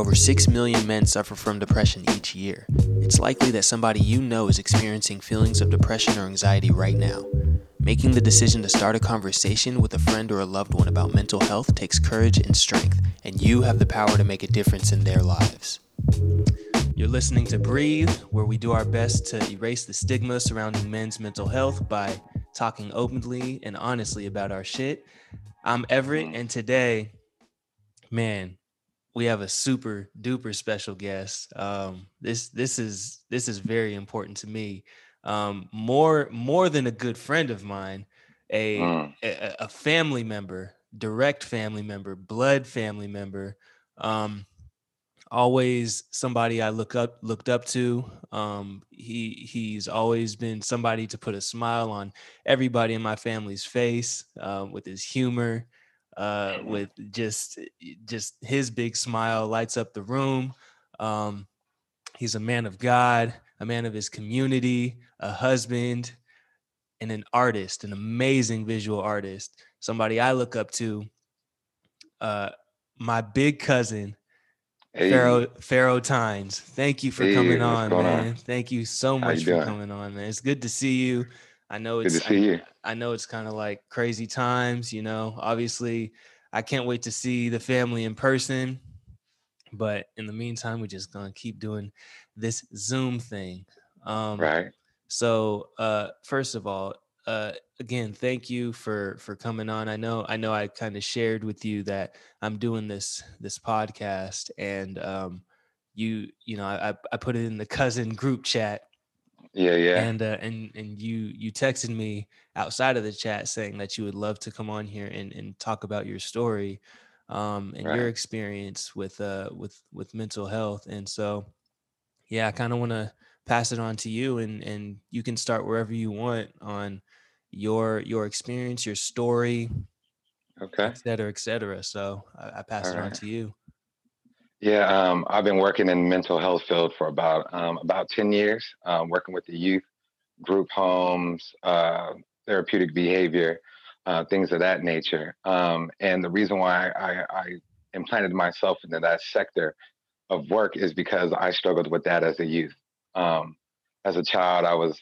Over 6 million men suffer from depression each year. It's likely that somebody you know is experiencing feelings of depression or anxiety right now. Making the decision to start a conversation with a friend or a loved one about mental health takes courage and strength, and you have the power to make a difference in their lives. You're listening to Breathe, where we do our best to erase the stigma surrounding men's mental health by talking openly and honestly about our shit. I'm Everett, and today, man, we have a super duper special guest. Um, this this is this is very important to me. Um, more more than a good friend of mine, a, Mm. a a family member, direct family member, blood family member. Um, always somebody I look up looked up to. Um, he he's always been somebody to put a smile on everybody in my family's face uh, with his humor, uh, Mhm. with just just his big smile lights up the room. Um, he's a man of God, a man of his community, a husband, and an artist, an amazing visual artist. Somebody I look up to. Uh, my big cousin Hey, Pharaoh Pharaoh Tynes. Thank you for Hey, coming on, going on? man. Thank you so much you for doing? coming on, man. It's good to see you. I know it's. I, I know it's kind of like crazy times, you know. Obviously, I can't wait to see the family in person. But in the meantime, we're just gonna keep doing this Zoom thing. Um, Right. so uh first of all, uh again, thank you for for coming on. I know I know I kind of shared with you that I'm doing this this podcast and um you you know I I put it in the cousin group chat Yeah, yeah. and uh and and you you texted me outside of the chat saying that you would love to come on here and and talk about your story um and your experience with uh with with mental health and so yeah, I kind of want to pass it on to you and and you can start wherever you want on your your experience, your story, Okay. et cetera, et cetera. So I, I pass All it on to you. Yeah, um, I've been working in mental health field for about um, about 10 years, um, working with the youth, group homes, uh, therapeutic behavior, uh, things of that nature. Um, and the reason why I, I implanted myself into that sector of work is because I struggled with that as a youth. Um, as a child, I was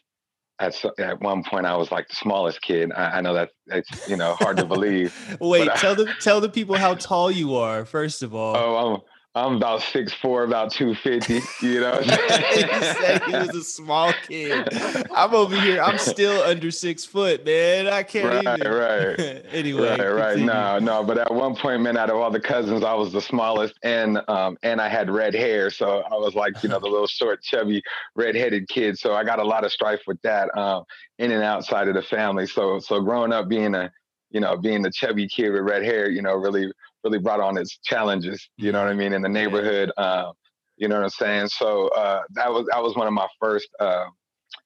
at so- at one point I was like the smallest kid. I, I know that it's you know hard to believe, Wait, but I, tell the tell the people how tall you are first of all. oh, I'm I'm about six four, about two fifty. You know. What he said he was a small kid. I'm over here. I'm still under six foot, man. I can't right, even. right. anyway, Right, right. continue. No, no. But at one point, man, out of all the cousins, I was the smallest, and um, and I had red hair, so I was like, you know, the little short, chubby, red-headed kid. So I got a lot of strife with that, um, in and outside of the family. So, so growing up being a, you know, being the chubby kid with red hair, you know, really, really brought on its challenges. You know what I mean in the neighborhood. Um, you know what I'm saying? So uh, that was that was one of my first uh,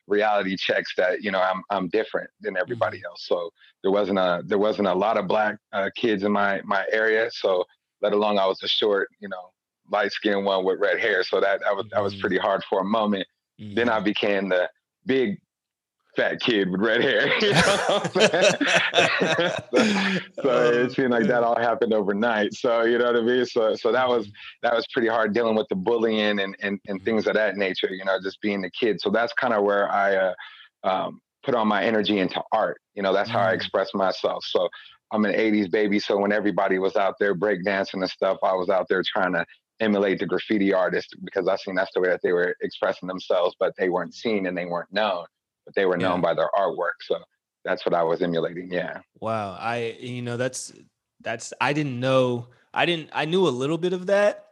reality checks that you know I'm I'm different than everybody Mm-hmm. else. So there wasn't a there wasn't a lot of black uh, kids in my my area. So let alone I was a short, you know, light skinned one with red hair. So that that was that was Mhm. pretty hard for a moment. Then I Mhm. became the big fat kid with red hair. You know what I'm saying? so, so it seemed like that all happened overnight. So you know what I mean. So so that was that was pretty hard dealing with the bullying and and, and things of that nature. You know, just being the kid. So that's kind of where I uh, um, put all my energy into art. You know, that's how I Mm. express myself. So I'm an '80s baby. So when everybody was out there breakdancing and stuff, I was out there trying to emulate the graffiti artists because I seen that's the way that they were expressing themselves, but they weren't seen and they weren't known, but they were known Yeah. by their artwork. So that's what I was emulating. Yeah. Wow. I you know that's that's I didn't know I didn't I knew a little bit of that,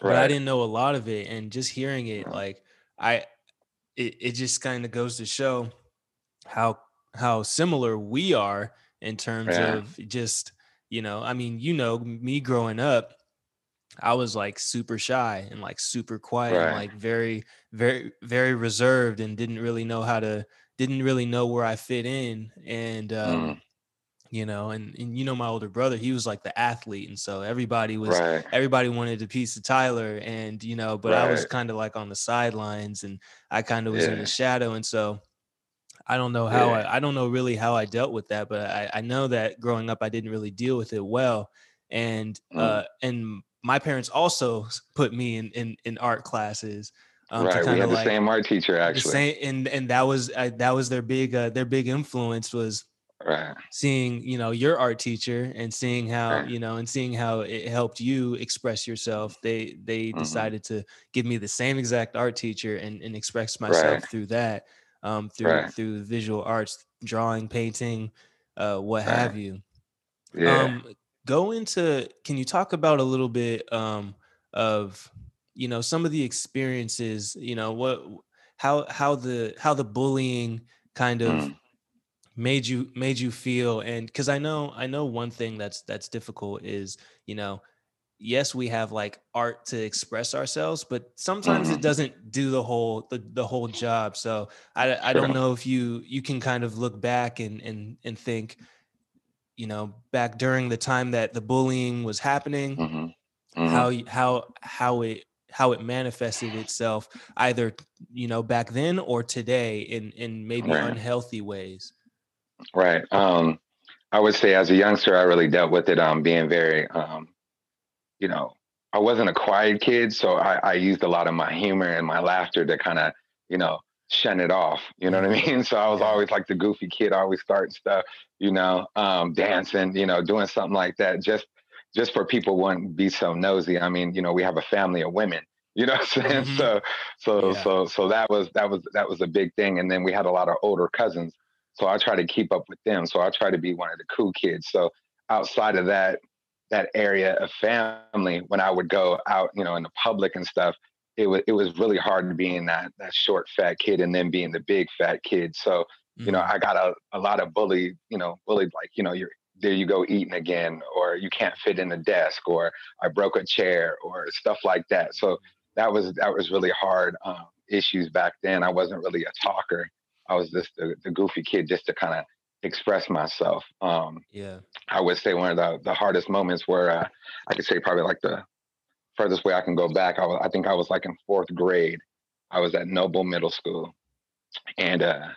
but I didn't know a lot of it. And just hearing it, Right. like I it, it just kind of goes to show how how similar we are in terms Yeah. of just, you know, I mean, you know, me growing up, I was like super shy and like super quiet and like very, very, very reserved and didn't really know how to, didn't really know where I fit in. And, um, Mm. you know, and, and you know, my older brother, he was like the athlete. And so everybody was, Right. everybody wanted a piece of Tyler and, you know, but I was kind of like on the sidelines and I kind of was in the shadow. And so I don't know how Yeah. I, I don't know really how I dealt with that, but I, I know that growing up, I didn't really deal with it well. and mm. uh, and my parents also put me in in, in art classes. Um, right, we had the same art teacher actually. Same, and and that was uh, that was their big uh, their big influence was right. seeing you know your art teacher and seeing how right. you know and seeing how it helped you express yourself. They they mm-hmm. decided to give me the same exact art teacher and and express myself right. through that um, through through visual arts, drawing, painting, uh, what have you. Yeah. Um, go into can you talk about a little bit um, of you know some of the experiences you know what how how the how the bullying kind of mm. made you made you feel and because i know i know one thing that's that's difficult is you know yes we have like art to express ourselves but sometimes mm-hmm. it doesn't do the whole the, the whole job so i i don't know if you you can kind of look back and and and think you know back during the time that the bullying was happening mm-hmm. Mm-hmm. how how how it how it manifested itself either you know back then or today in in maybe right. unhealthy ways right um i would say as a youngster i really dealt with it um being very um you know i wasn't a quiet kid so i i used a lot of my humor and my laughter to kind of you know shun it off. You know what I mm-hmm. mean? So I was always like the goofy kid, always starting stuff, you know, um, dancing, you know, doing something like that just just for people wouldn't be so nosy. I mean, you know, we have a family of women, you know what I'm saying? Mm-hmm. So so yeah. so so that was that was that was a big thing. And then we had a lot of older cousins. So I try to keep up with them. So I try to be one of the cool kids. So outside of that, that area of family, when I would go out, you know, in the public and stuff, it was it was really hard being that that short fat kid and then being the big fat kid. So you know, mm-hmm. I got a, a lot of bully, you know, bullied like, you know, you're there you go eating again, or you can't fit in the desk, or I broke a chair, or stuff like that. So that was that was really hard um, issues back then. I wasn't really a talker. I was just the, the goofy kid just to kind of express myself. Um, yeah, I would say one of the the hardest moments where uh, I could say probably like the furthest way I can go back, I, was, I think I was like in fourth grade. I was at Noble Middle School, and uh,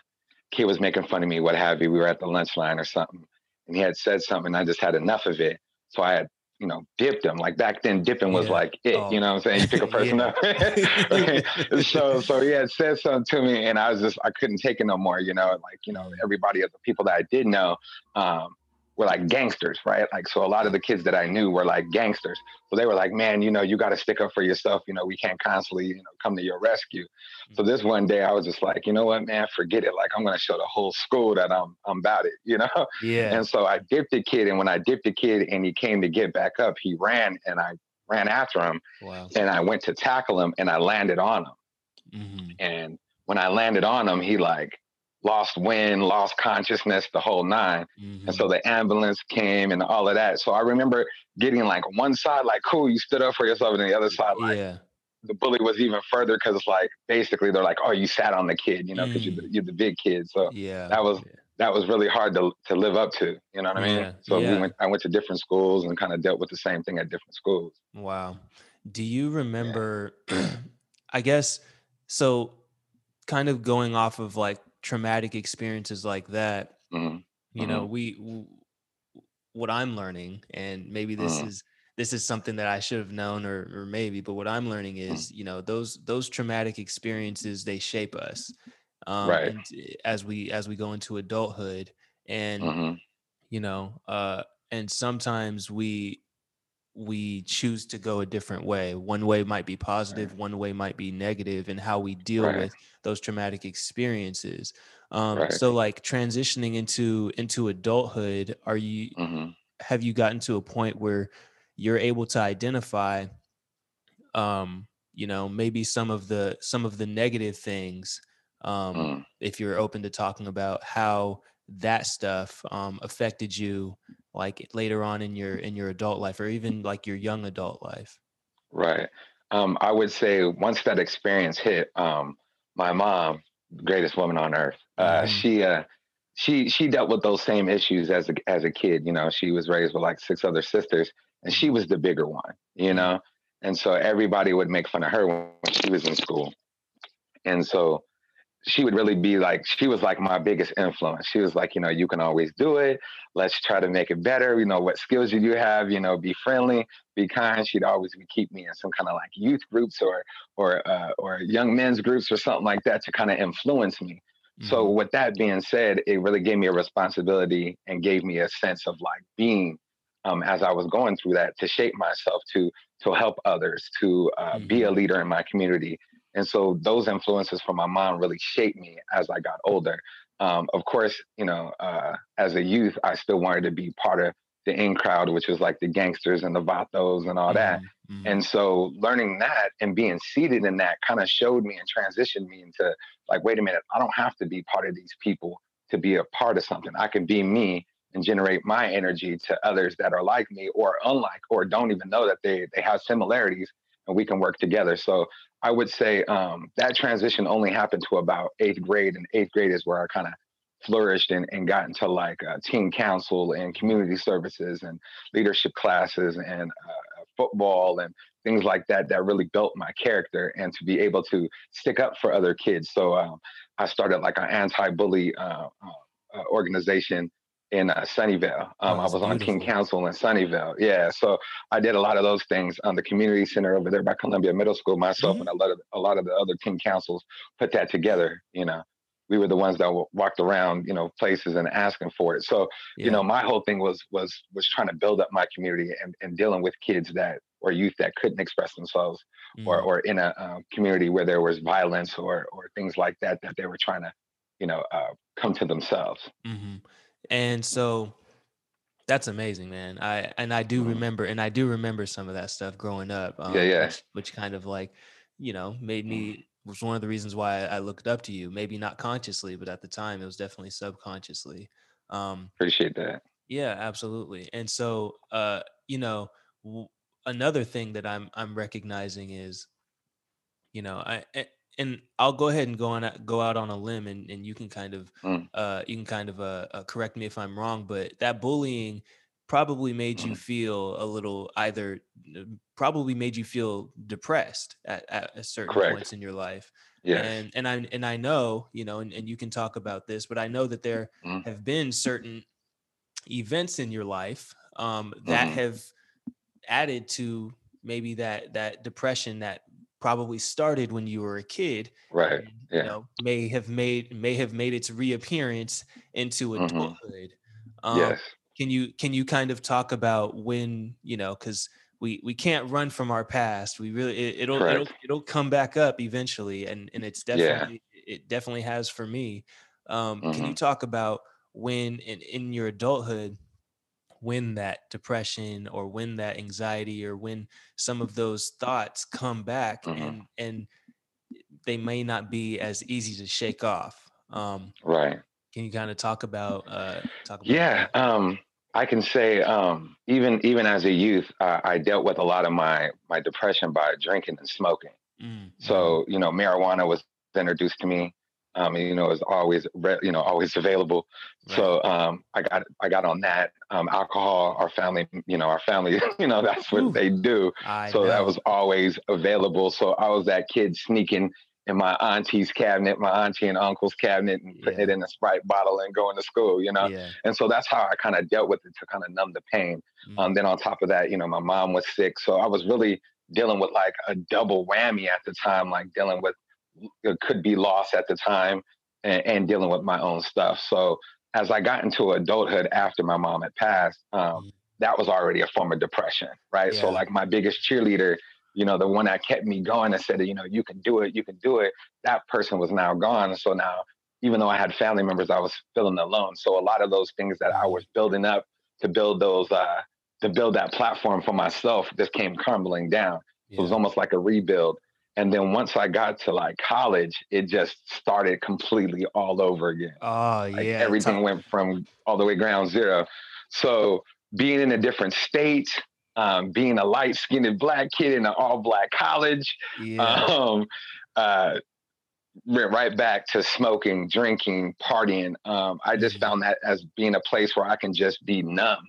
kid was making fun of me, what have you. We were at the lunch line or something, and he had said something. And I just had enough of it, so I had you know, dipped him. Like back then, dipping was yeah. like it. Oh. You know what I'm saying? You pick a person up. so so he had said something to me, and I was just I couldn't take it no more. You know, like you know, everybody of the people that I did know, um, were like gangsters, right? Like, so a lot of the kids that I knew were like gangsters. So they were like, man, you know, you got to stick up for yourself. You know, we can't constantly, you know, come to your rescue. So this one day I was just like, you know what, man, forget it. Like, I'm going to show the whole school that I'm, I'm about it, you know? Yeah. And so I dipped the kid. And when I dipped the kid and he came to get back up, he ran and I ran after him. Wow. And I went to tackle him and I landed on him. Mm-hmm. And when I landed on him, he like lost wind, lost consciousness, the whole 9 mm-hmm. And so the ambulance came and all of that. So I remember getting like one side, like, cool, you stood up for yourself, and the other side, like, yeah. the bully was even further because it's like basically they're like, oh, you sat on the kid, you know, because mm. you're, the, you're the big kid. So yeah, that was. Yeah. That was really hard to, to live up to, you know what I mean? Yeah. So we went, I went to different schools and kind of dealt with the same thing at different schools. Wow. Do you remember, I guess, so kind of going off of like traumatic experiences like that, mm-hmm. you know, mm-hmm. we w- what I'm learning, and maybe this mm-hmm. is this is something that I should have known, or or maybe, but what I'm learning mm. is, you know, those those traumatic experiences they shape us, um, right? as we as we go into adulthood, and mm-hmm. you know, uh, and sometimes we we choose to go a different way. One way might be positive, right. one way might be negative, and how we deal right. with those traumatic experiences. Um, right. So, like transitioning into into adulthood, are you mm-hmm. have you gotten to a point where you're able to identify, um, you know, maybe some of the some of the negative things, um, mm. if you're open to talking about how that stuff um, affected you like later on in your in your adult life or even like your young adult life? Right. Um, i would say once that experience hit um, my mom greatest woman on earth uh, mm-hmm. she uh, she she dealt with those same issues as a as a kid you know she was raised with like six other sisters and she was the bigger one you mm-hmm. know? And so everybody would make fun of her when she was in school. And so she would really be like, she was like my biggest influence. She was like, you know, you can always do it. Let's try to make it better. You know, what skills do you have? You know, be friendly, be kind. She'd always keep me in some kind of like youth groups or or uh, or young men's groups or something like that to kind of influence me. Mm-hmm. So with that being said, it really gave me a responsibility and gave me a sense of like being um, as I was going through that to shape myself to to help others, to uh, mm-hmm. be a leader in my community. And so those influences from my mom really shaped me as I got older. Um, of course, you know, uh, as a youth, I still wanted to be part of the in crowd, which was like the gangsters and the vatos and all that. Mm-hmm. mm-hmm. And so learning that and being seated in that kind of showed me and transitioned me into like, wait a minute, I don't have to be part of these people to be a part of something. I can be me and generate my energy to others that are like me or unlike or don't even know that they they have similarities and we can work together. So I would say um, that transition only happened to about eighth grade, and eighth grade is where I kind of flourished and, and got into like uh, team council and community services and leadership classes and uh, football and things like that that really built my character and to be able to stick up for other kids. So um, I started like an anti-bully uh, uh organization in uh, Sunnyvale. Um, oh, I was on team council in Sunnyvale. Yeah, so I did a lot of those things on the community center over there by Columbia Middle School. Myself mm-hmm. and a lot of a lot of the other team councils put that together. You know, we were the ones that walked around, you know, places and asking for it. So, yeah. you know, my whole thing was was was trying to build up my community and, and dealing with kids that or youth that couldn't express themselves, mm-hmm. or or in a um, community where there was violence or or things like that that they were trying to, you know, uh, come to themselves. Mm-hmm. And so that's amazing, man. I and I do mm-hmm. remember, and I do remember some of that stuff growing up. Um, yeah, yeah. Which, which, kind of like, you know, made me mm-hmm. was one of the reasons why I looked up to you. Maybe not consciously, but at the time, it was definitely subconsciously. Um, Appreciate that. Yeah, absolutely. And so, uh, you know, w- another thing that I'm I'm recognizing is, you know, I and I'll go ahead and go on go out on a limb and, and you can kind of mm. uh, you can kind of uh, uh, correct me if I'm wrong, but that bullying probably made you mm. feel a little either uh, probably made you feel depressed at, at certain Correct. points in your life. Yeah. And and I and I know, you know, and, and you can talk about this, but I know that there mm. have been certain events in your life um, that mm. have added to maybe that that depression that probably started when you were a kid right and, yeah. you know may have made may have made its reappearance into mm-hmm. adulthood mm-hmm. um, yes can you can you kind of talk about when you know because we we can't run from our past we really it, will it'll it'll come back up eventually and and it's definitely yeah. it definitely has for me um, mm-hmm. can you mm-hmm. talk about when in, in your adulthood when that depression or when that anxiety or when some of those thoughts come back mm-hmm. and and they may not be as easy to shake off um, right can you kind of talk about uh talk about yeah um i can say um even even as a youth uh, i dealt with a lot of my my depression by drinking and smoking mm-hmm. so you know marijuana was introduced to me um, you know, is always you know always available. Right. So um, I got I got on that. Um, alcohol, our family, you know, our family, you know, that's what Ooh, they do. I so know. that was always available. So I was that kid sneaking in my auntie's cabinet, my auntie and uncle's cabinet, and putting it in a Sprite bottle and going to school, you know. Yeah. And so that's how I kind of dealt with it to kind of numb the pain. Mm-hmm. Um, then on top of that, you know, my mom was sick, so I was really dealing with like a double whammy at the time, like dealing with could be lost at the time and, and, dealing with my own stuff. So as I got into adulthood after my mom had passed, um, mm. that was already a form of depression, right? Yeah. So like my biggest cheerleader, you know, the one that kept me going and said, you know, you can do it, you can do it. That person was now gone. So now, even though I had family members, I was feeling alone. So a lot of those things that I was building up to build those, uh, to build that platform for myself, just came crumbling down. Yeah. It was almost like a rebuild. And then once I got to like college, it just started completely all over again. Oh like yeah. Everything went from all the way ground zero. So being in a different state, um, being a light skinned black kid in an all black college, yeah. um, uh, went right back to smoking, drinking, partying. Um, I just mm-hmm. found that as being a place where I can just be numb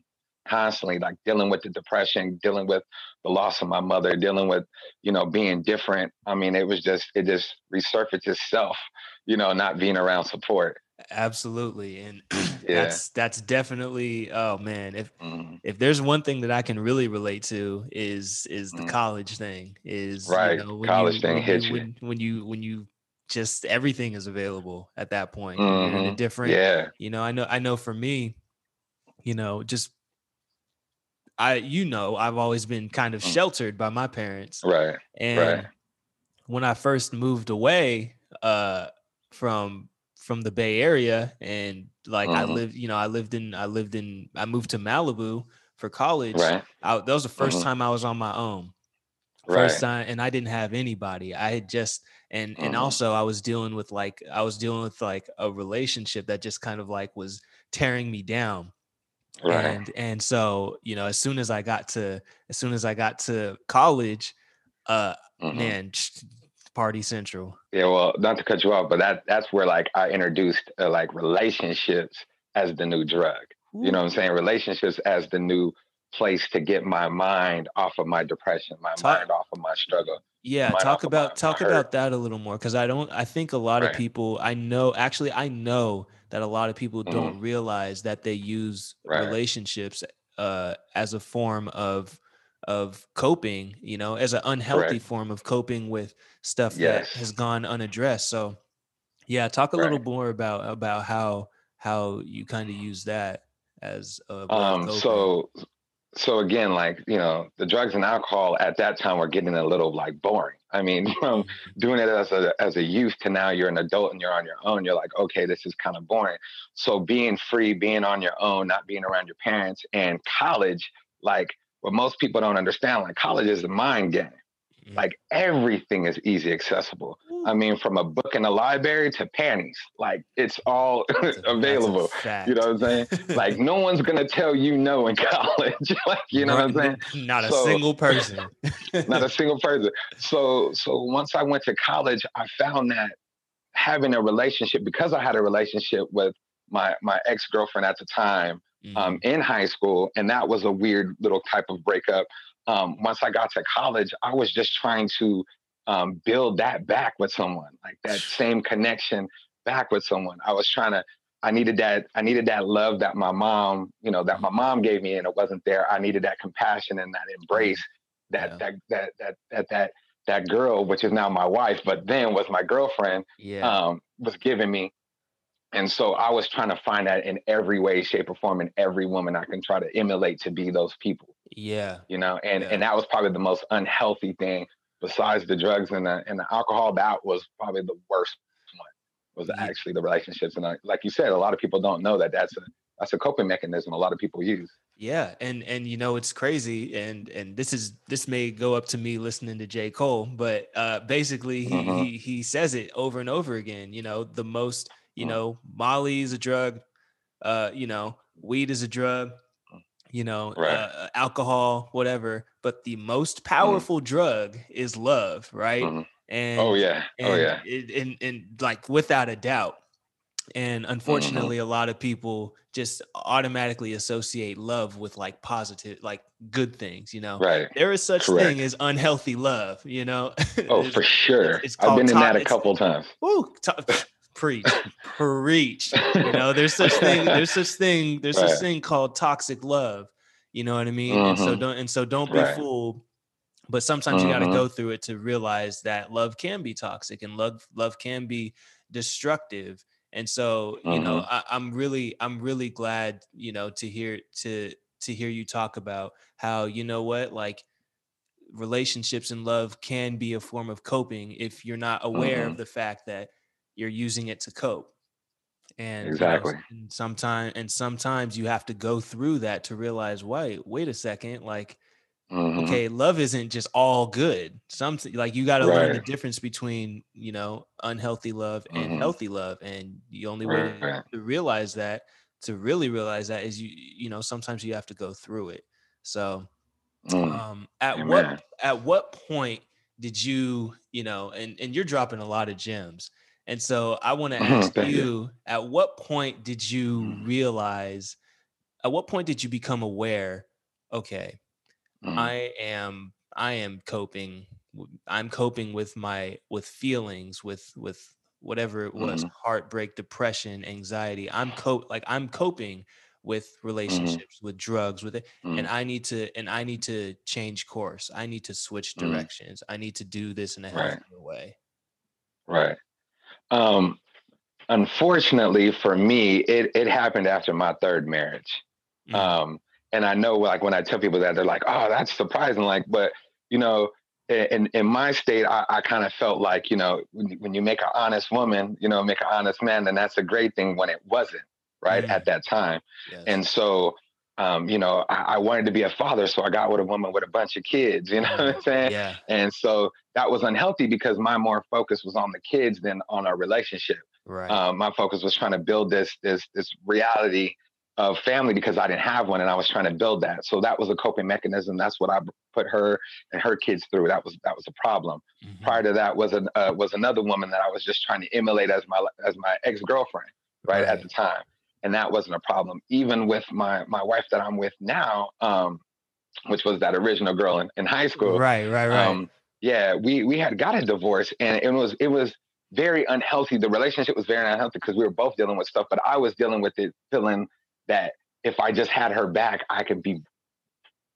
constantly like dealing with the depression dealing with the loss of my mother dealing with you know being different i mean it was just it just resurfaced itself you know, not being around support. Absolutely. And yeah. that's that's definitely oh man, if mm. if there's one thing that I can really relate to is is the mm. college thing. Is right. You know, college you, thing when hits you, when, when you when you just everything is available at that point. Mm-hmm. You're in a different yeah. you know, I know I know for me, you know, just I you know, I've always been kind of mm. sheltered by my parents. Right. And right. when I first moved away uh from from the Bay Area and like I mm-hmm. lived, you know, I lived in I lived in I moved to Malibu for college. Right. I, that was the 1st mm-hmm. time I was on my own. First right. time and I didn't have anybody. I had just and mm-hmm. and also I was dealing with like I was dealing with like a relationship that just kind of like was tearing me down. Right. And and so, you know, as soon as I got to as soon as I got to college, uh mm-hmm. man, party central. Yeah, well, not to cut you off, but that that's where like I introduced uh, like relationships as the new drug. Ooh. You know what I'm saying? Relationships as the new place to get my mind off of my depression, my talk, mind off of my struggle. Yeah, talk about my, talk my about that a little more because I don't. I think a lot right. of people. I know actually, I know that a lot of people mm-hmm. don't realize that they use right. relationships uh, as a form of of coping. You know, as an unhealthy right. form of coping with stuff yes. that has gone unaddressed. So, yeah, talk a little more about about how how you kind of use that as a um so so again, like you know, the drugs and alcohol at that time were getting a little like boring. I mean, from doing it as a as a youth to now you're an adult and you're on your own, you're like, okay, this is kind of boring. So being free, being on your own, not being around your parents, and college, like what most people don't understand, like college is a mind game. Mm-hmm. Like everything is easy accessible. I mean, from a book in the library to panties, like it's all available. You know what I'm saying? like no one's gonna tell you no in college. like you know not, what I'm saying? Not a so, single person. not a single person. So so once I went to college, I found that having a relationship because I had a relationship with my my ex girlfriend at the time mm-hmm. um, in high school, and that was a weird little type of breakup um, once I got to college, I was just trying to um, build that back with someone, like that same connection back with someone. I was trying to, I needed that, I needed that love that my mom, you know, that my mom gave me and it wasn't there. I needed that compassion and that embrace that, yeah. that, that, that, that, that, that girl, which is now my wife, but then was my girlfriend, yeah. um, was giving me. And so I was trying to find that in every way, shape, or form, in every woman I can try to emulate to be those people. Yeah. You know, and yeah. and that was probably the most unhealthy thing besides the drugs and the and the alcohol. That was probably the worst one. Was actually the relationships, and I, like you said, a lot of people don't know that that's a that's a coping mechanism a lot of people use. Yeah, and and you know it's crazy, and and this is this may go up to me listening to J Cole, but uh, basically he mm-hmm. he he says it over and over again. You know, the most you mm-hmm. know Molly is a drug, uh, you know, weed is a drug, you know, right. uh, alcohol, whatever. But the most mm-hmm. powerful mm. drug is love, right? Mm. And oh yeah, oh yeah, and, and, and like without a doubt. And mm-hmm. unfortunately, mm-hmm. a lot of people just automatically associate love with like positive, like good things. You know, right? There is such Correct. thing as unhealthy love. You know. Oh, for sure. It's, it's I've been in that a couple times. Ooh, preach preach you know there's such thing there's such thing there's right. such thing called toxic love you know what i mean mm-hmm. and so mm-hmm. don't and so don't be right. fooled but sometimes mm-hmm. you got to go through it to realize that love can be toxic and love love can be destructive and so you mm-hmm. know I, i'm really i'm really glad you know to hear to to hear you talk about how you know what like relationships and love can be a form of coping if you're not aware mm-hmm. of the fact that you're using it to cope and exactly you know, sometimes and sometimes you have to go through that to realize wait wait a second like mm-hmm. okay love isn't just all good something like you got to right. learn the difference between you know unhealthy love and mm-hmm. healthy love and the only way right. to realize that to really realize that is you you know sometimes you have to go through it so mm. um at Amen. what at what point did you you know and and you're dropping a lot of gems and so I want to mm-hmm, ask you, you, at what point did you mm. realize, at what point did you become aware, okay, mm. I am I am coping I'm coping with my with feelings with with whatever it was, Mhm. heartbreak, depression, anxiety. I'm cope like I'm coping with Mhm. relationships, with drugs, with it, and Mhm. I need to and I need to change course. I need to switch directions. I need to do this in a Right. healthier way. Right. Um, unfortunately for me, it it happened after my third marriage. Mm, Um, and I know like when I tell people that they're like, oh, that's surprising. Like, but you know, in in my state, I, I kind of felt like, you know, when, you- when you make an honest woman, you know, make an honest man, then that's a great thing when it wasn't, right? Mm. At that time. yes. And so um, you know, I, I wanted to be a father, so I got with a woman with a bunch of kids, you know what I'm saying? yeah. And so that was unhealthy because my more focus was on the kids than on our relationship Right. um, my focus was trying to build this this this reality of family because I didn't have one and I was trying to build that. So that was a coping mechanism. That's what I put her and her kids through. That was that was a problem. Mhm. Prior to that was an uh, was another woman that I was just trying to emulate as my as my ex girlfriend, right, at the time, and that wasn't a problem. Even with my my wife that I'm with now, um, which was that original girl in, in high school, Right, right, right. um, yeah, we we had got a divorce, and it was it was very unhealthy. The relationship was very unhealthy because we were both dealing with stuff, but I was dealing with it, feeling that if I just had her back, I could be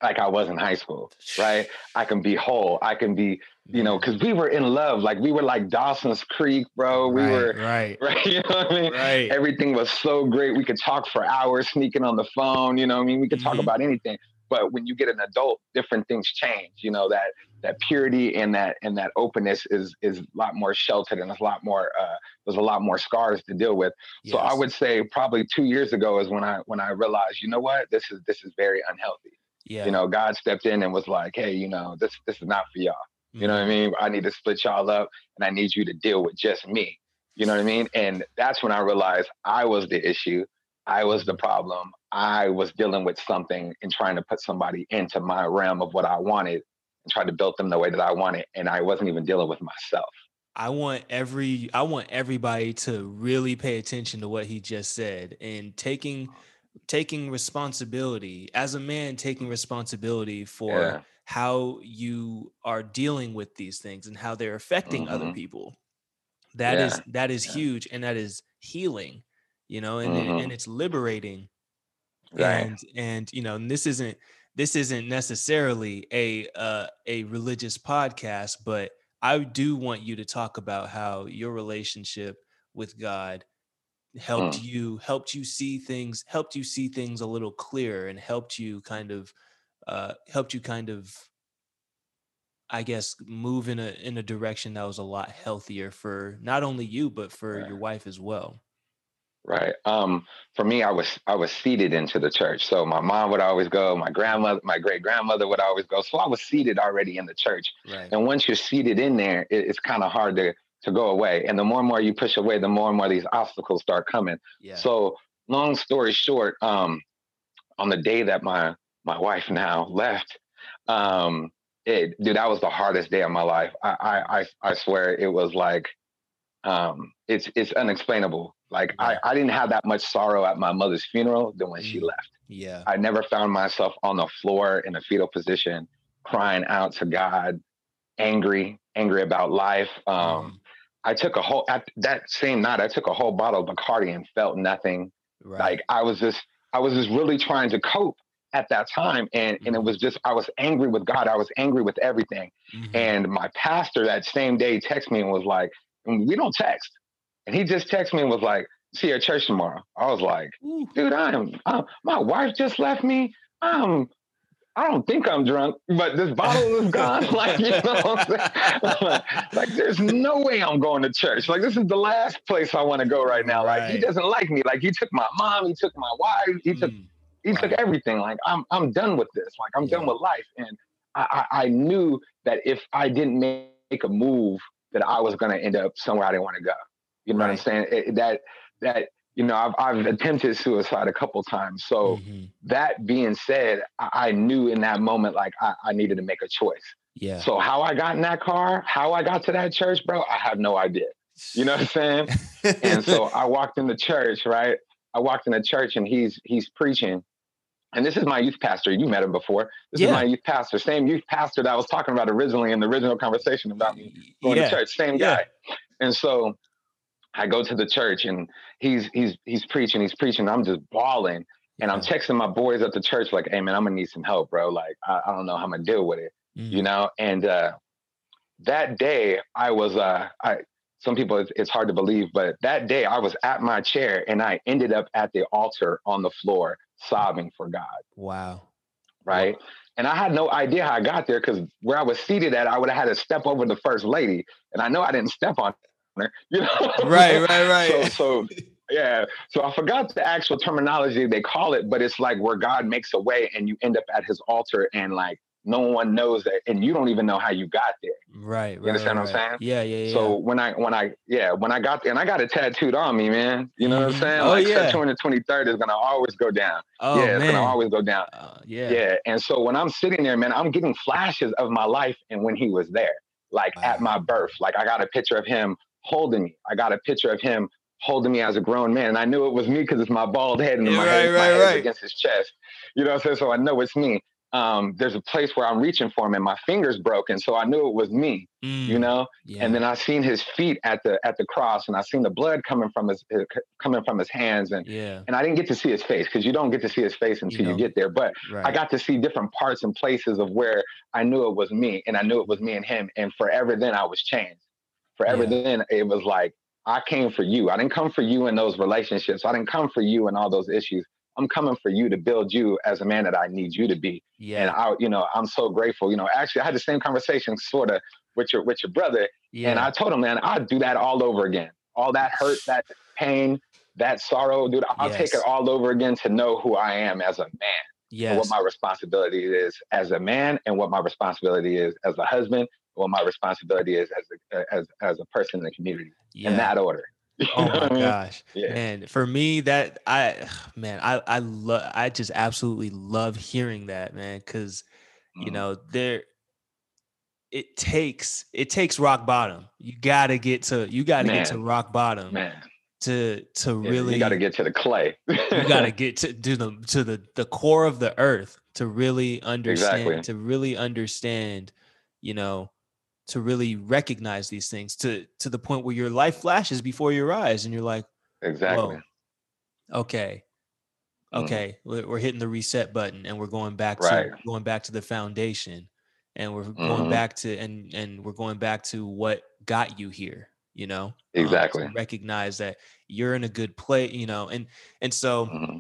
like I was in high school, right? I can be whole. I can be, you know, because we were in love. Like we were like Dawson's Creek, bro. We right, were right, right. You know what I mean? right. Everything was so great. We could talk for hours, sneaking on the phone. You know, what I mean, we could talk Mhm. about anything. But when you get an adult, different things change. You know that that purity and that and that openness is is a lot more sheltered and a lot more uh, there's a lot more scars to deal with. So I would say probably two years ago is when I when I realized, you know what, this is this is very unhealthy. Yeah. You know, God stepped in and was like, hey, you know, this this is not for y'all. You know what I Mhm. mean? I need to split y'all up and I need you to deal with just me. You know what I mean? And that's when I realized I was the issue. I was the problem. I was dealing with something and trying to put somebody into my realm of what I wanted and try to build them the way that I wanted. And I wasn't even dealing with myself. I want every I want everybody to really pay attention to what he just said and taking taking responsibility as a man taking responsibility for Yeah. how you are dealing with these things and how they're affecting other Mhm. people. That is Yeah. that is Yeah. huge and that is healing, you know, and Mhm. and it's liberating Right. and and you know and this isn't this isn't necessarily a uh, a religious podcast but i do want you to talk about how your relationship with god helped Mm. you helped you see things helped you see things a little clearer and helped you kind of uh helped you kind of i guess move in a in a direction that was a lot healthier for not only you but for Right. your wife as well Right. Um, for me, I was I was seated into the church. So my mom would always go, my grandmother, my great grandmother would always go. So I was seated already in the church. right And once you're seated in there, it, it's kind of hard to to go away. And the more and more you push away, the more and more these obstacles start coming. yeah So long story short, um, on the day that my my wife now left, um, it dude, that was the hardest day of my life. I I I, I swear it was like um it's it's unexplainable. Like Yeah. I, I didn't have that much sorrow at my mother's funeral than when she Mm. left. yeah I never found myself on the floor in a fetal position, crying out to God, angry, angry about life. Um, Mhm. I took a whole at that same night. I took a whole bottle of Bacardi and felt nothing. right Like I was just, I was just really trying to cope at that time, and and it Mhm. was just, I was angry with God. I was angry with everything. Mhm. And my pastor that same day texted me and was like, "We don't text," and he just texted me and was like, "See you at church tomorrow." I was like, "Dude, I am. Uh, my wife just left me. Um, I don't think I'm drunk, but this bottle is gone. like, you know, what I'm saying? like, there's no way I'm going to church. Like, this is the last place I want to go right now. Like, he doesn't like me. Like, he took my mom, he took my wife, he took Mm. he took everything. Like, I'm I'm done with this. Like, I'm done with life. And I, I I knew that if I didn't make a move, that I was gonna end up somewhere I didn't want to go. You know what I'm saying? It- that that you know, I've I've attempted suicide a couple times. So Mhm. that being said, I, I knew in that moment like I, I needed to make a choice. Yeah. So how I got in that car, how I got to that church, bro, I have no idea. You know what I'm saying? and so I walked in the church, right? I walked in the church and he's he's preaching. And this is my youth pastor. You met him before. This Yeah. is my youth pastor, same youth pastor that I was talking about originally in the original conversation about me going yeah. to church, same Yeah. guy. And so I go to the church and he's he's he's preaching, he's preaching. I'm just bawling. And I'm texting my boys at the church, like, hey man, I'm gonna need some help, bro. Like, I, I don't know how I'm gonna deal with it. Mm. You know? And uh that day I was uh I some people it's, it's hard to believe, but that day I was at my chair and I ended up at the altar on the floor sobbing for God. Wow. Right. Wow. And I had no idea how I got there because where I was seated at, I would have had to step over the first lady. And I know I didn't step on you know? Right, right, right. So, so yeah. So I forgot the actual terminology they call it, but it's like where God makes a way and you end up at his altar and like no one knows that and you don't even know how you got there right, you understand right, what i'm saying yeah yeah yeah so when i when i yeah when i got there and i got it tattooed on me man you know mm-hmm. what i'm mm-hmm. saying oh, like yeah. september 23rd is gonna always go down oh, yeah man. it's gonna always go down uh, yeah yeah and so when i'm sitting there man i'm getting flashes of my life and when he was there like wow. at my birth like i got a picture of him holding me i got a picture of him holding me as a grown man. And I knew it was me because it's my bald head and yeah, my, right, head, right, my head against his chest. You know what I'm saying? So I know it's me um, there's a place where I'm reaching for him and my fingers broken. So I knew it was me, mm, you know? Yeah. And then I seen his feet at the, at the cross and I seen the blood coming from his, uh, coming from his hands. And, yeah. and I didn't get to see his face because you don't get to see his face until you, know, you get there. But right. I got to see different parts and places of where I knew it was me and I knew it was me and him. And forever then I was changed. Forever yeah. then it was like, I came for you. I didn't come for you in those relationships. I didn't come for you in all those issues. I'm coming for you to build you as a man that I need you to be. Yeah. And I, you know, I'm so grateful. You know, actually I had the same conversation sort of with your with your brother. Yeah. And I told him, man, I'd do that all over again. All that hurt, that pain, that sorrow, dude, I'll yes. take it all over again to know who I am as a man. Yes. What my responsibility is as a man and what my responsibility is as a husband, what my responsibility is as a as as a person in the community. Yeah. In that order. oh my gosh yeah. man for me that i man i i love i just absolutely love hearing that man because mm. you know there it takes it takes rock bottom you gotta get to you gotta get to rock bottom man to to really you gotta get to the clay you gotta get to do the to the the core of the earth to really understand exactly. to really understand you know to really recognize these things to to the point where your life flashes before your eyes and you're like exactly Whoa, okay okay mm-hmm. we're hitting the reset button and we're going back right. to going back to the foundation and we're going mm-hmm. back to and and we're going back to what got you here you know um, exactly um, recognize that you're in a good place you know and and so mm-hmm.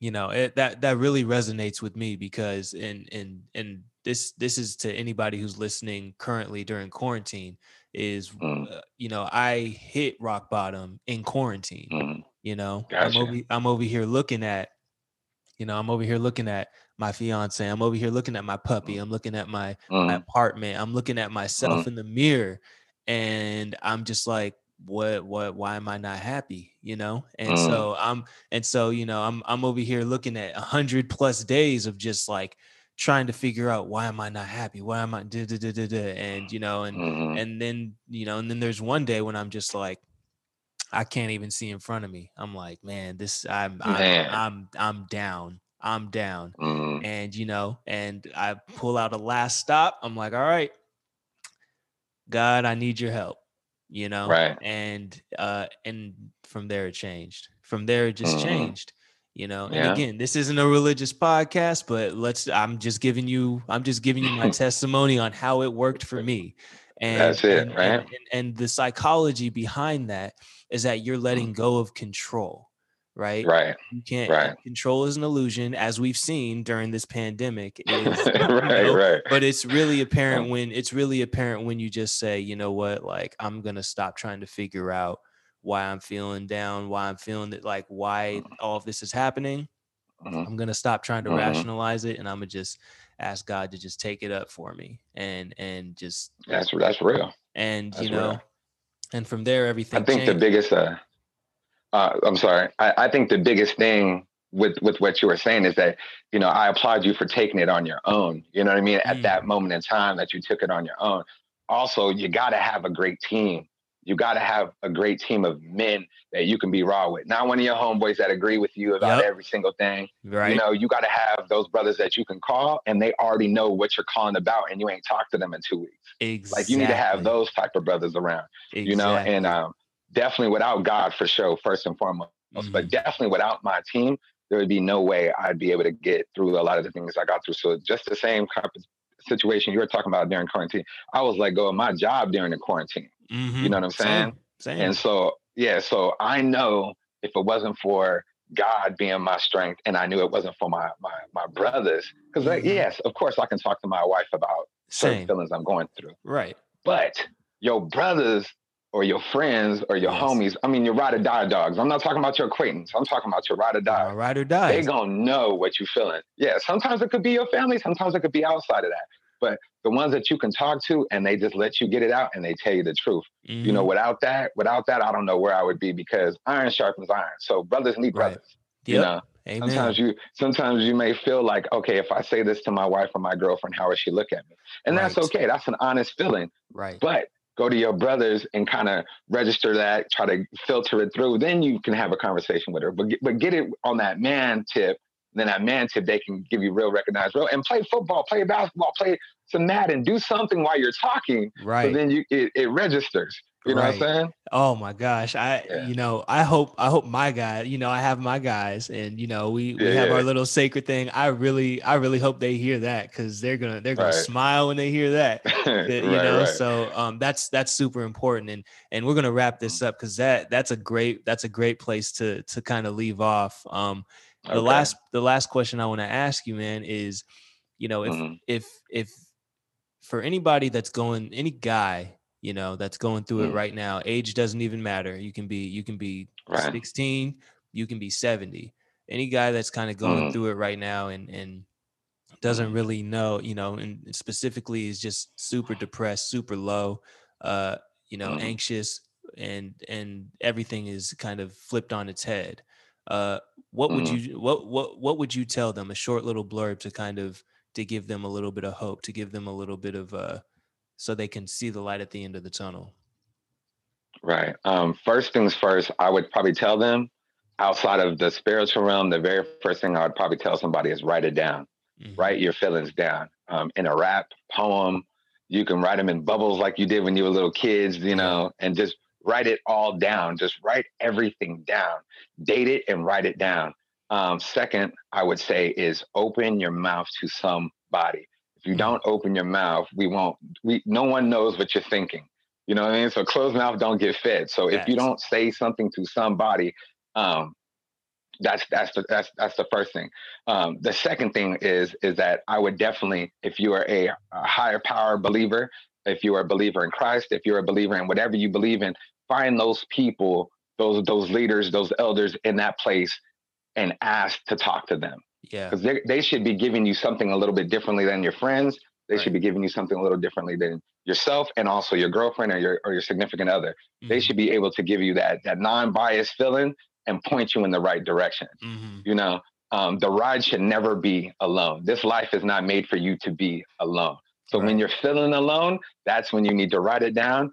You know it, that that really resonates with me because and and and this this is to anybody who's listening currently during quarantine is mm. uh, you know I hit rock bottom in quarantine. Mm. You know, gotcha. I'm over I'm over here looking at you know, I'm over here looking at my fiance. I'm over here looking at my puppy. Mm. I'm looking at my, my mm. apartment. I'm looking at myself mm. in the mirror and I'm just like what what why am I not happy? You know? And so I'm and so, you know, I'm I'm over here looking at a hundred plus days of just like trying to figure out why am I not happy? Why am I da, da, da, da, da, and you know, and mm-hmm. and then you know, and then there's one day when I'm just like, I can't even see in front of me. I'm like, man, this I'm I'm, I'm I'm down. I'm down. Mm-hmm. And you know, and I pull out a last stop. I'm like, all right, God, I need your help. You know, right? And uh, and from there it changed. From there it just mm-hmm. changed you know and yeah. again this isn't a religious podcast but let's i'm just giving you i'm just giving you my testimony on how it worked for me and that's it and, right and, and, the psychology behind that is that you're letting mm. go of control right right you can't right. control is an illusion as we've seen during this pandemic is, right know, right but it's really apparent when it's really apparent when you just say you know what like i'm gonna stop trying to figure out why I'm feeling down, why I'm feeling that like why mm. all of this is happening. Mm-hmm. I'm gonna stop trying to mm-hmm. rationalize it and I'm gonna just ask God to just take it up for me and and just that's that's real. And that's you know, real. and from there everything. I think changed. the biggest uh, uh I'm sorry. I, I think the biggest thing with with what you were saying is that you know I applaud you for taking it on your own. You know what I mean? Mm. At that moment in time that you took it on your own. Also, you got to have a great team you got to have a great team of men that you can be raw with. Not one of your homeboys that agree with you about yep. every single thing. Right. You know, you got to have those brothers that you can call and they already know what you're calling about and you ain't talked to them in two weeks. Exactly. Like you need to have those type of brothers around, exactly. you know, and, um, definitely without God for sure, first and foremost, mm-hmm. but definitely without my team, there would be no way I'd be able to get through a lot of the things I got through. So just the same kind of situation you were talking about during quarantine, I was let go of my job during the quarantine. Mm-hmm. You know what I'm saying? Same. Same. And so yeah, so I know if it wasn't for God being my strength, and I knew it wasn't for my my my brothers, because mm-hmm. yes, of course I can talk to my wife about Same. certain feelings I'm going through. Right. But your brothers or your friends or your yes. homies. I mean, your ride or die dogs. I'm not talking about your acquaintance. I'm talking about your ride or die. Ride or die. They gonna know what you're feeling. Yeah. Sometimes it could be your family. Sometimes it could be outside of that. But the ones that you can talk to and they just let you get it out and they tell you the truth. Mm-hmm. You know, mm-hmm. without that, without that, I don't know where I would be because iron sharpens iron. So brothers need brothers. Right. Yep. You know. Amen. Sometimes you sometimes you may feel like, okay, if I say this to my wife or my girlfriend, how would she look at me? And right. that's okay. That's an honest feeling. Right. But go to your brothers and kind of register that, try to filter it through. Then you can have a conversation with her. But get, but get it on that man tip. Then that man tip, they can give you real recognized real and play football, play basketball, play some Madden, do something while you're talking. Right. So then you it, it registers. You know right. what I'm saying? Oh my gosh. I yeah. you know, I hope I hope my guy, you know, I have my guys and you know, we we yeah. have our little sacred thing. I really I really hope they hear that cuz they're going to they're going right. to smile when they hear that. you right, know, so um that's that's super important and and we're going to wrap this mm-hmm. up cuz that that's a great that's a great place to to kind of leave off. Um the okay. last the last question I want to ask you man is you know, if mm-hmm. if if for anybody that's going any guy you know that's going through mm. it right now age doesn't even matter you can be you can be right. 16 you can be 70 any guy that's kind of going mm. through it right now and and doesn't really know you know and specifically is just super depressed super low uh you know mm. anxious and and everything is kind of flipped on its head uh what would mm. you what what what would you tell them a short little blurb to kind of to give them a little bit of hope to give them a little bit of uh so they can see the light at the end of the tunnel? Right. Um, first things first, I would probably tell them outside of the spiritual realm, the very first thing I would probably tell somebody is write it down. Mm-hmm. Write your feelings down um, in a rap, poem. You can write them in bubbles like you did when you were little kids, you know, and just write it all down. Just write everything down. Date it and write it down. Um, second, I would say is open your mouth to somebody. If you don't open your mouth, we won't. We no one knows what you're thinking. You know what I mean? So closed mouth don't get fed. So if you don't say something to somebody, um, that's that's the that's that's the first thing. Um, the second thing is is that I would definitely, if you are a, a higher power believer, if you are a believer in Christ, if you're a believer in whatever you believe in, find those people, those those leaders, those elders in that place, and ask to talk to them. Yeah. Because they, they should be giving you something a little bit differently than your friends. They right. should be giving you something a little differently than yourself and also your girlfriend or your or your significant other. Mm-hmm. They should be able to give you that that non-biased feeling and point you in the right direction. Mm-hmm. You know, um, the ride should never be alone. This life is not made for you to be alone. So right. when you're feeling alone, that's when you need to write it down.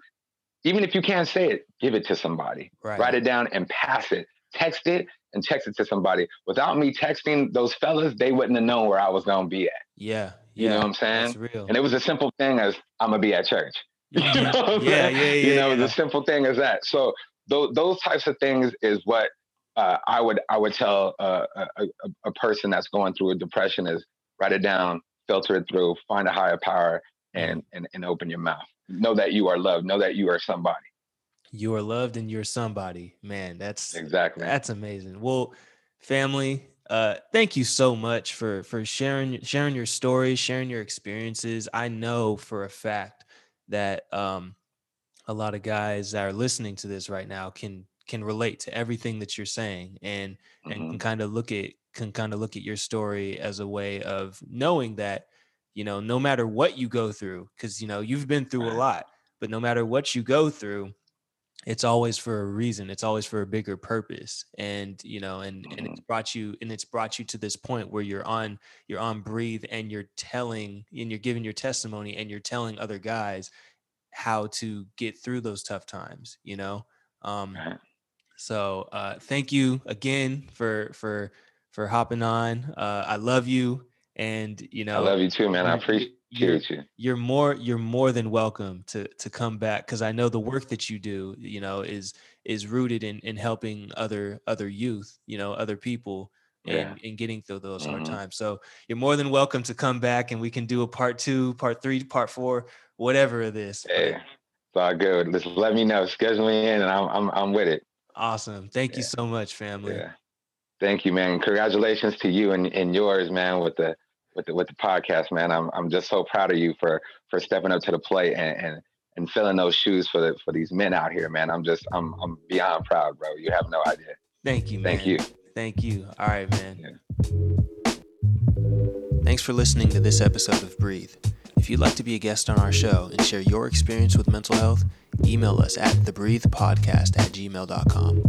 Even if you can't say it, give it to somebody. Right. Write it down and pass it. Text it and text it to somebody. Without me texting those fellas, they wouldn't have known where I was gonna be at. Yeah. yeah you know what I'm saying? real. And it was a simple thing as I'm gonna be at church. you know yeah, yeah, yeah. You know, yeah. the simple thing as that. So those those types of things is what uh, I would I would tell uh, a, a, a person that's going through a depression is write it down, filter it through, find a higher power, and and and open your mouth. Know that you are loved. Know that you are somebody you are loved and you're somebody man that's exactly. that's amazing. Well family uh thank you so much for for sharing sharing your stories sharing your experiences. I know for a fact that um a lot of guys that are listening to this right now can can relate to everything that you're saying and mm-hmm. and can kind of look at can kind of look at your story as a way of knowing that you know no matter what you go through because you know you've been through a lot but no matter what you go through it's always for a reason it's always for a bigger purpose and you know and and it's mm-hmm. brought you and it's brought you to this point where you're on you're on breathe and you're telling and you're giving your testimony and you're telling other guys how to get through those tough times you know um so uh thank you again for for for hopping on uh i love you and you know i love you too man i appreciate you're, you're more you're more than welcome to to come back because I know the work that you do, you know, is is rooted in in helping other other youth, you know, other people yeah. and, and getting through those mm-hmm. hard times. So you're more than welcome to come back and we can do a part two, part three, part four, whatever it is. Hey, it's all good. Just let me know. Schedule me in and I'm I'm I'm with it. Awesome. Thank yeah. you so much, family. Yeah. Thank you, man. Congratulations to you and, and yours, man, with the with the with the podcast, man. I'm I'm just so proud of you for for stepping up to the plate and and, and filling those shoes for the for these men out here, man. I'm just I'm I'm beyond proud, bro. You have no idea. Thank you, man. Thank you. Thank you. All right, man. Yeah. Thanks for listening to this episode of Breathe. If you'd like to be a guest on our show and share your experience with mental health, email us at thebreathepodcast at gmail.com.